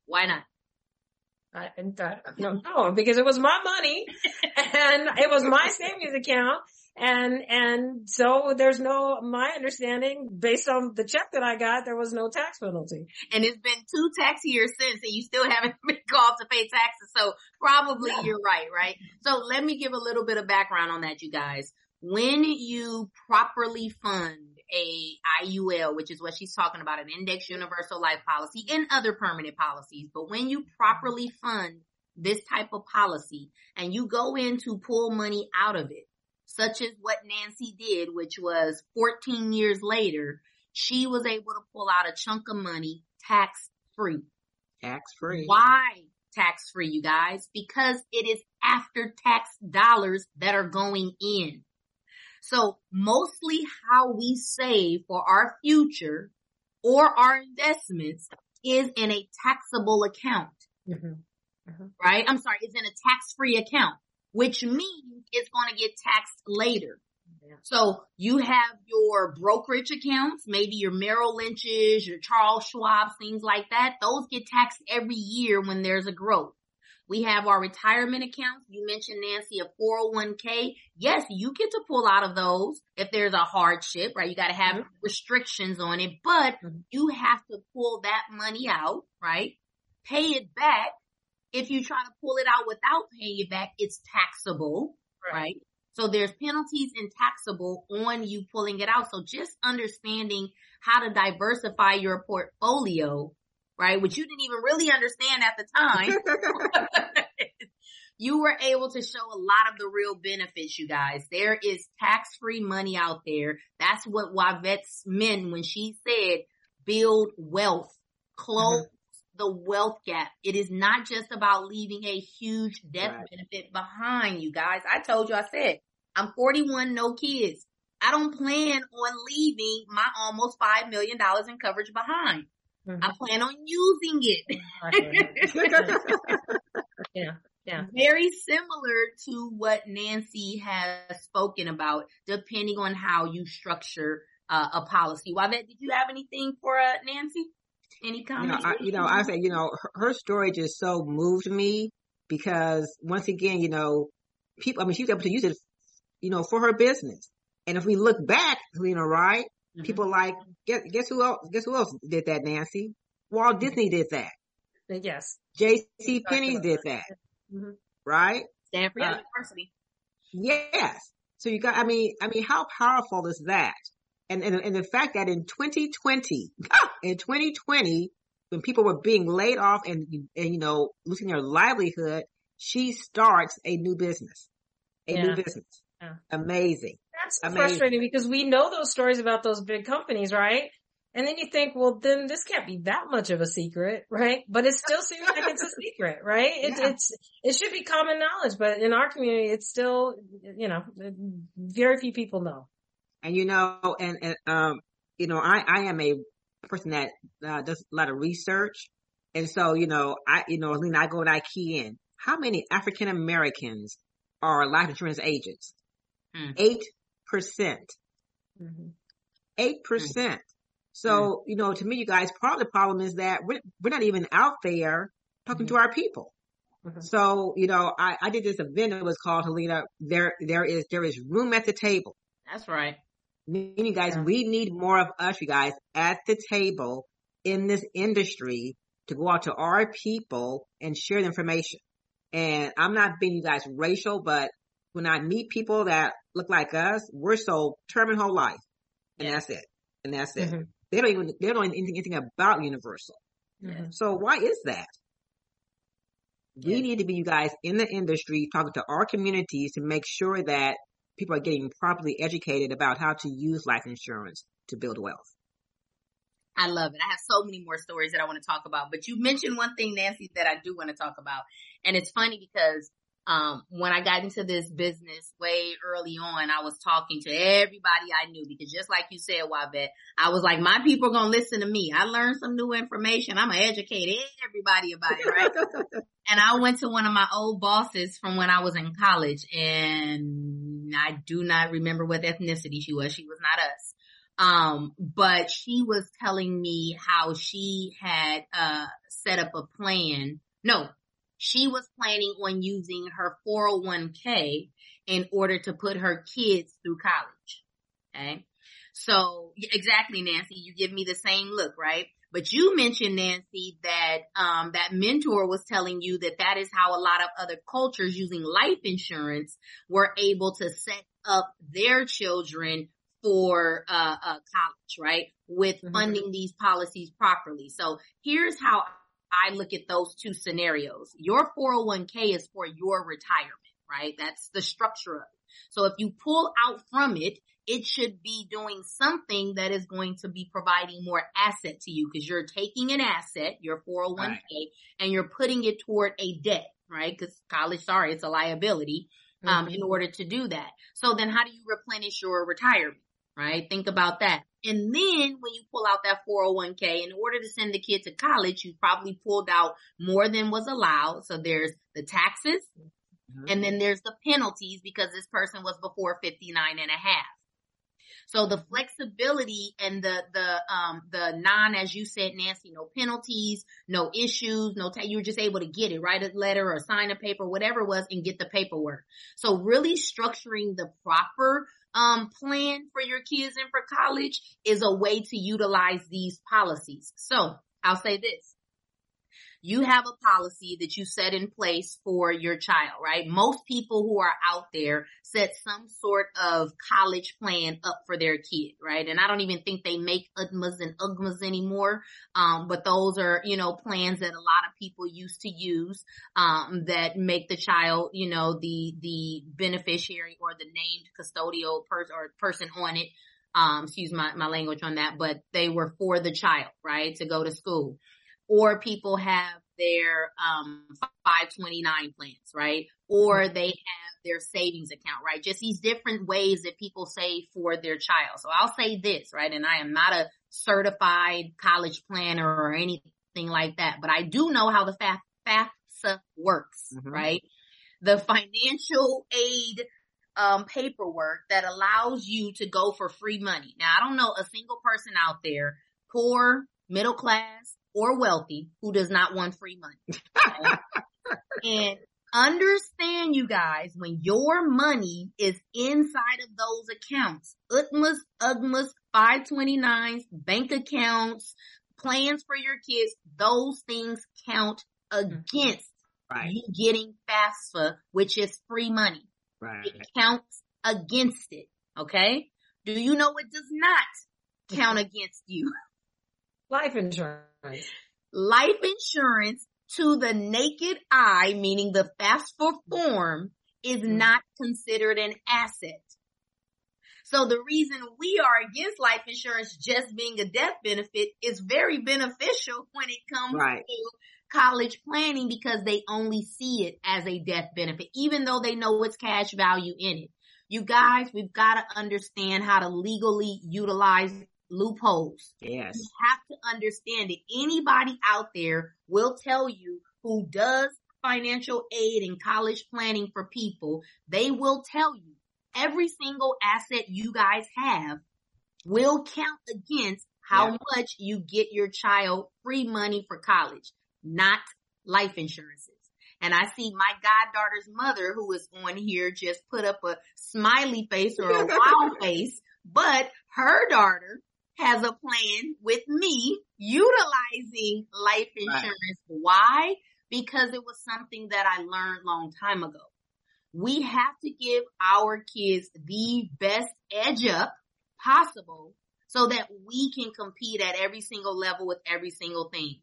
Why not? I, I no, no, because it was my money and it was my savings account. And, and so there's no, my understanding based on the check that I got, there was no tax penalty. And it's been two tax years since and you still haven't been called to pay taxes. So probably Yeah. you're right, right? So let me give a little bit of background on that, you guys. When you properly fund a IUL, which is what she's talking about, an index universal life policy and other permanent policies, but when you properly fund this type of policy and you go in to pull money out of it, such as what Nancy did, which was 14 years later, she was able to pull out a chunk of money tax free. Tax free. Why tax free, you guys? Because it is after tax dollars that are going in. So mostly how we save for our future or our investments is in a taxable account, Mm-hmm. right? I'm sorry, it's in a tax free account, which means it's going to get taxed later. So you have your brokerage accounts, maybe your Merrill Lynch's, your Charles Schwab's, things like that. Those get taxed every year when there's a growth. We have our retirement accounts. You mentioned Nancy, a 401k. Yes, you get to pull out of those if there's a hardship, right? You got to have mm-hmm. restrictions on it, but mm-hmm. you have to pull that money out, right? Pay it back. If you try to pull it out without paying it back, it's taxable, right? right? So there's penalties and taxable on you pulling it out. So just understanding how to diversify your portfolio right? Which you didn't even really understand at the time. you were able to show a lot of the real benefits, you guys. There is tax free money out there. That's what Juavette's meant when she said build wealth, close mm-hmm. The wealth gap. It is not just about leaving a huge death right. benefit behind you guys. I told you, I said, I'm 41, no kids. I don't plan on leaving my almost $5 million in coverage behind. Mm-hmm. I plan on using it. yeah. Yeah. Very similar to what Nancy has spoken about, depending on how you structure uh, a policy. Juavette, did you have anything for uh, Nancy? Any comments? You know, I, you know, I say, you know, her, her, story just so moved me because once again, you know, people, I mean, she was able to use it, you know, for her business. And if we look back, you know, right, Mm-hmm. People like guess, guess who else? Guess who else did that? Nancy Walt mm-hmm. Disney did that. Yes. J.C. Penney did that. Mm-hmm. Right. Stanford uh, University. Yes. So you got. I mean. I mean, how powerful is that? And and and the fact that in 2020, in 2020, when people were being laid off and and you know losing their livelihood, she starts a new business. A yeah. new business. Yeah. Amazing. That's Amazing. frustrating because we know those stories about those big companies, right? And then you think, well, then this can't be that much of a secret, right? But it still seems like it's a secret, right? It, yeah. It's, it should be common knowledge, but in our community, it's still, you know, very few people know. And you know, and, and um, you know, I, I am a person that uh, does a lot of research. And so, you know, I, you know, I go and I key in how many African Americans are life insurance agents? Hmm. Eight percent. Mm-hmm. 8 percent. So mm-hmm. you know, to me, you guys, part of the problem is that we're we're not even out there talking to our people. Mm-hmm. So, you know, I, I did this event. It was called Helena. There, there is, there is room at the table. That's right. Meaning, guys, yeah. we need more of us, you guys, at the table in this industry to go out to our people and share the information. And I'm not being you guys racial, but when I meet people that look like us, we're so term and whole life. And yeah. that's it. And that's it. Mm-hmm. They don't even, they don't know anything, anything about universal. Mm-hmm. So why is that? We yeah. need to be you guys in the industry talking to our communities to make sure that people are getting properly educated about how to use life insurance to build wealth. I love it. I have so many more stories that I want to talk about, but you mentioned one thing, Nancy, that I do want to talk about. And it's funny because um, when I got into this business way early on, I was talking to everybody I knew because just like you said, Juavette, I was like, my people are going to listen to me. I learned some new information. I'm going to educate everybody about it, right? and I went to one of my old bosses from when I was in college and I do not remember what ethnicity she was. She was not us. Um, but she was telling me how she had, uh, set up a plan. No, she was planning on using her 401k in order to put her kids through college. Okay. So exactly, Nancy, you give me the same look, right? But you mentioned, Nancy, that, um, that mentor was telling you that that is how a lot of other cultures using life insurance were able to set up their children for, uh, uh college, right? With mm-hmm. funding these policies properly. So here's how I look at those two scenarios. Your 401k is for your retirement, right? That's the structure of it. So if you pull out from it, it should be doing something that is going to be providing more asset to you because you're taking an asset, your 401k, right. and you're putting it toward a debt, right? Because college, sorry, it's a liability, um, mm-hmm. in order to do that. So then how do you replenish your retirement, right? Think about that. And then when you pull out that 401k, in order to send the kid to college, you probably pulled out more than was allowed. So there's the taxes, Mm-hmm. And then there's the penalties because this person was before 59 and a half. So the flexibility and the, the, um, the non, as you said, Nancy, no penalties, no issues, no, t- you were just able to get it, write a letter or sign a paper, whatever it was and get the paperwork. So really structuring the proper, um, plan for your kids and for college is a way to utilize these policies. So I'll say this you have a policy that you set in place for your child, right? Most people who are out there set some sort of college plan up for their kid, right? And I don't even think they make UTMAs and UGMAs anymore. Um, but those are, you know, plans that a lot of people used to use, um, that make the child, you know, the, the beneficiary or the named custodial person or person on it. Um, excuse my, my language on that, but they were for the child, right? To go to school or people have their um 529 plans, right? Or mm-hmm. they have their savings account, right? Just these different ways that people save for their child. So I'll say this, right? And I am not a certified college planner or anything like that, but I do know how the FAFSA works, mm-hmm. right? The financial aid um, paperwork that allows you to go for free money. Now, I don't know a single person out there, poor, middle class, or wealthy who does not want free money. and understand you guys, when your money is inside of those accounts, UTMAs, UGMAs, 529s, bank accounts, plans for your kids, those things count against mm-hmm. right. you getting FAFSA, which is free money. Right. It counts against it. Okay. Do you know it does not count mm-hmm. against you? Life insurance. Life insurance to the naked eye, meaning the FAFSA form, is mm-hmm. not considered an asset. So the reason we are against life insurance just being a death benefit is very beneficial when it comes right. to college planning because they only see it as a death benefit, even though they know it's cash value in it. You guys, we've got to understand how to legally utilize loopholes. Yes. You have to understand it. Anybody out there will tell you who does financial aid and college planning for people, they will tell you every single asset you guys have will count against how yeah. much you get your child free money for college, not life insurances. And I see my goddaughter's mother who is on here just put up a smiley face or a wild face, but her daughter has a plan with me utilizing life insurance. Right. Why? Because it was something that I learned long time ago. We have to give our kids the best edge up possible so that we can compete at every single level with every single thing.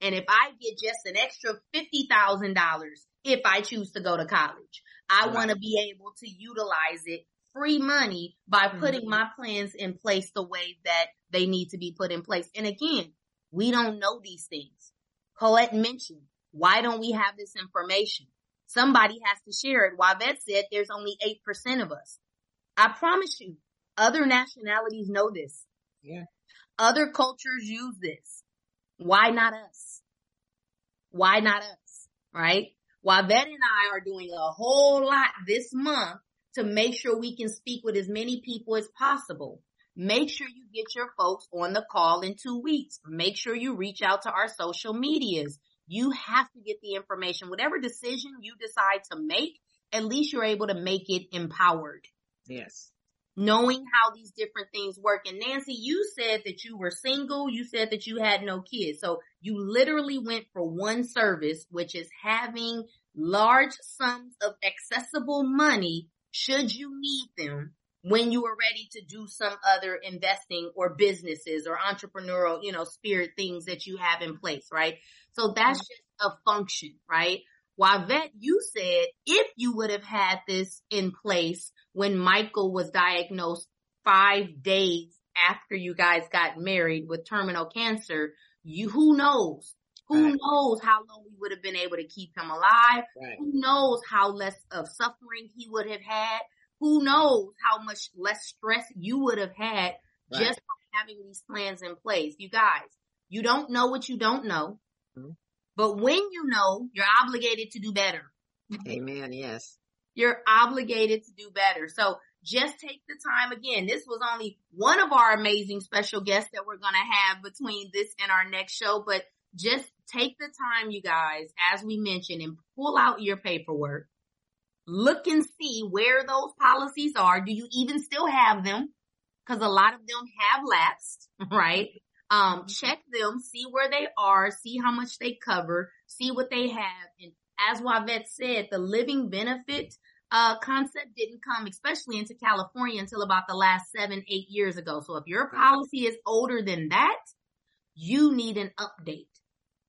And if I get just an extra $50,000 if I choose to go to college, I right. want to be able to utilize it free money by putting mm-hmm. my plans in place the way that they need to be put in place. And again, we don't know these things. Colette mentioned, why don't we have this information? Somebody has to share it. Juavette said there's only 8% of us. I promise you, other nationalities know this. Yeah. Other cultures use this. Why not us? Why not us? Right? Juavette and I are doing a whole lot this month to make sure we can speak with as many people as possible. Make sure you get your folks on the call in two weeks. Make sure you reach out to our social medias. You have to get the information. Whatever decision you decide to make, at least you're able to make it empowered. Yes. Knowing how these different things work. And Nancy, you said that you were single. You said that you had no kids. So you literally went for one service, which is having large sums of accessible money should you need them when you are ready to do some other investing or businesses or entrepreneurial, you know, spirit things that you have in place, right? So that's mm-hmm. just a function, right? Juavette, you said if you would have had this in place when Michael was diagnosed five days after you guys got married with terminal cancer, you, who knows? Who right. knows how long we would have been able to keep him alive? Right. Who knows how less of suffering he would have had? Who knows how much less stress you would have had right. just by having these plans in place? You guys, you don't know what you don't know. Mm-hmm. But when you know, you're obligated to do better. Amen. Yes. You're obligated to do better. So just take the time again. This was only one of our amazing special guests that we're going to have between this and our next show, but just take the time, you guys, as we mentioned and pull out your paperwork. Look and see where those policies are. Do you even still have them? Cause a lot of them have lapsed, right? Um, check them, see where they are, see how much they cover, see what they have. And as Juavette said, the living benefit uh, concept didn't come, especially into California until about the last seven, eight years ago. So if your policy is older than that, you need an update.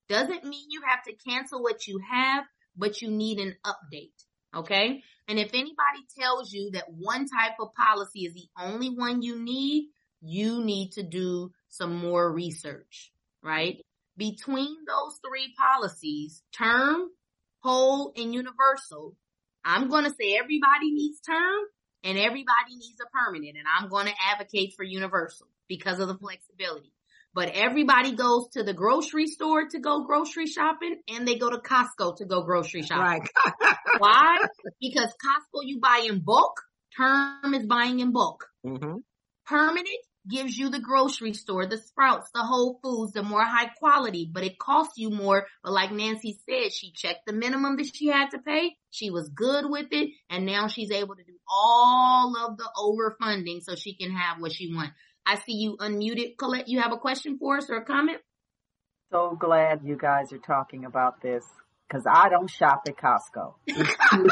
Doesn't mean you have to cancel what you have, but you need an update. Okay. And if anybody tells you that one type of policy is the only one you need, you need to do some more research, right? Between those three policies, term, whole, and universal, I'm going to say everybody needs term and everybody needs a permanent. And I'm going to advocate for universal because of the flexibility. But everybody goes to the grocery store to go grocery shopping and they go to Costco to go grocery shopping. Right. Why? Because Costco you buy in bulk. Term is buying in bulk. hmm Permanent gives you the grocery store, the Sprouts, the Whole Foods, the more high quality, but it costs you more. But like Nancy said, she checked the minimum that she had to pay. She was good with it. And now she's able to do all of the overfunding so she can have what she wants. I see you unmuted. Colette, you have a question for us or a comment? So glad you guys are talking about this because I don't shop at Costco. Only for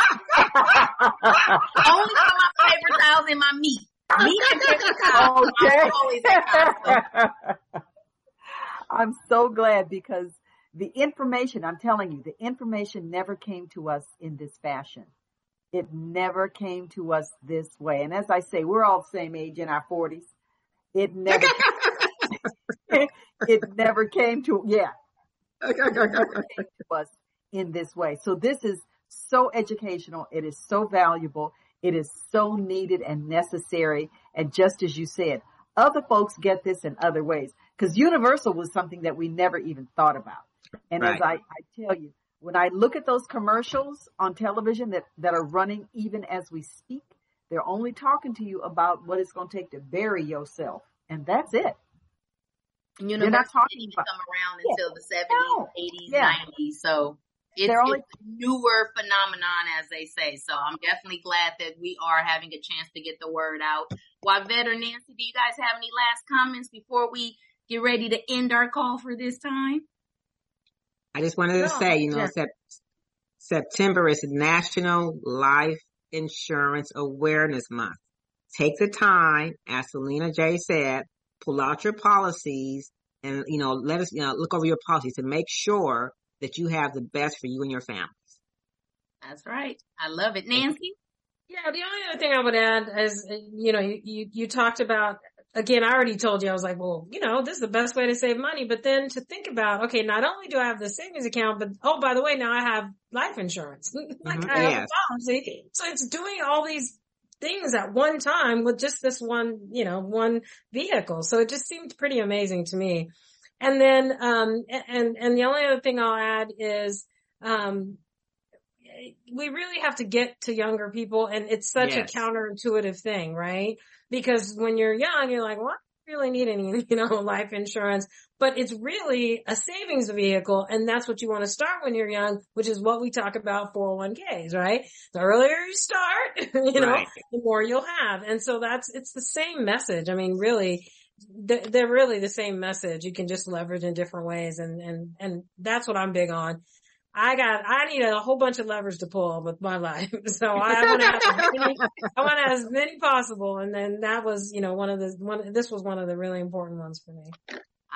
my paper towels and my meat. Meat and paper towels. I'm always at Costco. I'm so glad because the information, I'm telling you, the information never came to us in this fashion. It never came to us this way. And as I say, we're all the same age in our forties. It never, it never came to, yeah, to us in this way. So this is so educational. It is so valuable. It is so needed and necessary. And just as you said, other folks get this in other ways because universal was something that we never even thought about. And as I, I tell you, when I look at those commercials on television that, that are running even as we speak, they're only talking to you about what it's going to take to bury yourself. And that's it. Universal not talking didn't even about- come around Yeah. until the 70s, No. 80s, Yeah. 90s. So it's, They're only- it's a newer phenomenon, as they say. So I'm definitely glad that we are having a chance to get the word out. Juavette or Nancy, do you guys have any last comments before we get ready to end our call for this time? I just wanted to No, say, you know, yeah. sep- September is National Life Insurance Awareness Month. Take the time, as Helena J said, pull out your policies and, you know, let us, you know, look over your policies to make sure that you have the best for you and your family. That's right. I love it. Nancy? Yeah, the only other thing I would add is, you know, you, you, you talked about, again, I already told you, I was like, well, you know, this is the best way to save money. But then to think about, okay, not only do I have the savings account, but oh, by the way, now I have life insurance. like Mhm, I have yes. a policy. So it's doing all these things at one time with just this one, you know, one vehicle. So it just seemed pretty amazing to me. And then, um, and, and the only other thing I'll add is, um, we really have to get to younger people and it's such Yes. a counterintuitive thing, right? Because when you're young, you're like, well, I don't really need any, you know, life insurance, but it's really a savings vehicle. And that's what you want to start when you're young, which is what we talk about 401ks, right? The earlier you start, you know, Right. the more you'll have. And so that's, it's the same message. I mean, really, they're really the same message. You can just leverage in different ways. And, and, and that's what I'm big on. I got, I need a whole bunch of levers to pull with my life. So I want to have as many, I want as many possible. And then that was, you know, one of the, one, this was one of the really important ones for me.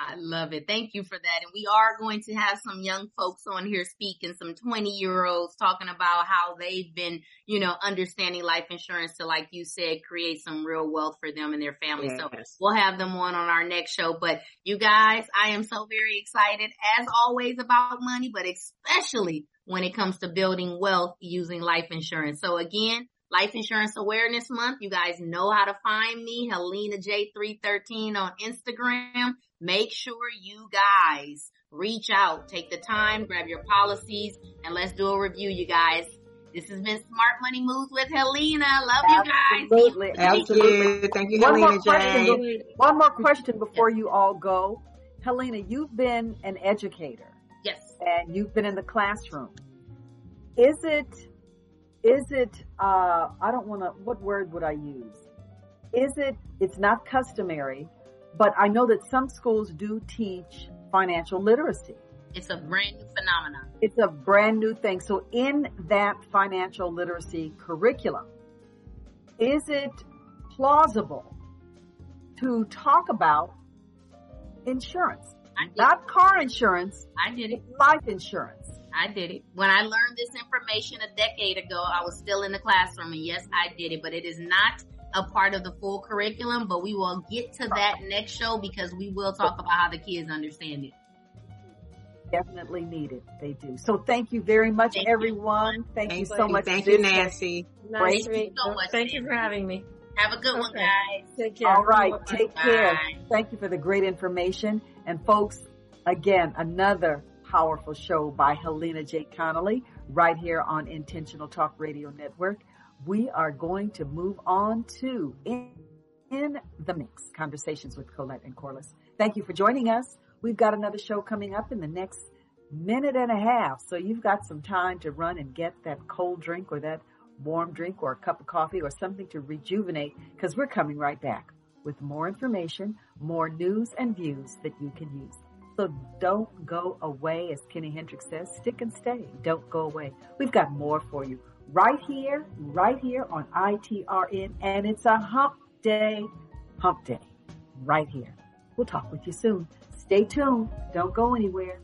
I love it. Thank you for that. And we are going to have some young folks on here speaking, some 20 year olds talking about how they've been, you know, understanding life insurance to, like you said, create some real wealth for them and their families. So we'll have them on on our next show. But you guys, I am so very excited as always about money, but especially when it comes to building wealth using life insurance. So again, Life Insurance Awareness Month. You guys know how to find me, Helena J313 on Instagram. Make sure you guys reach out, take the time, grab your policies, and let's do a review, you guys. This has been Smart Money Moves with Helena. Love you guys. Absolutely. Thank you. Thank you, One more Helena J. question. One more question before you all go. Helena, you've been an educator Yes. and you've been in the classroom. Is it, is it, uh, I don't want to, what word would I use? Is it, it's not customary, but I know that some schools do teach financial literacy. It's a brand new phenomenon. It's a brand new thing. So in that financial literacy curriculum, is it plausible to talk about insurance? I did, Not car insurance, I did it. life insurance. I did it. When I learned this information a decade ago, I was still in the classroom and yes, I did it, but it is not a part of the full curriculum, but we will get to that next show because we will talk about how the kids understand it. Definitely needed. They do. So thank you very much, Thank you. everyone. Thank, you so you. much. Thank you. Nancy. Nice Great. to meet so much, Thank you for having me. Have a good one, guys. Take care. All right. Bye-bye. Take care. Thank you for the great information. And folks, again, another powerful show by Helena J. Conley right here on Intentional Talk Radio Network. We are going to move on to in, in the mix conversations with Colette and Corliss. Thank you for joining us. We've got another show coming up in the next minute and a half. So you've got some time to run and get that cold drink or that warm drink or a cup of coffee or something to rejuvenate because we're coming right back with more information, more news and views that you can use. So don't go away, as Kenny Hendricks says, stick and stay. Don't go away. We've got more for you right here, right here on ITRN, and it's a hump day, hump day, right here. We'll talk with you soon. Stay tuned. Don't go anywhere.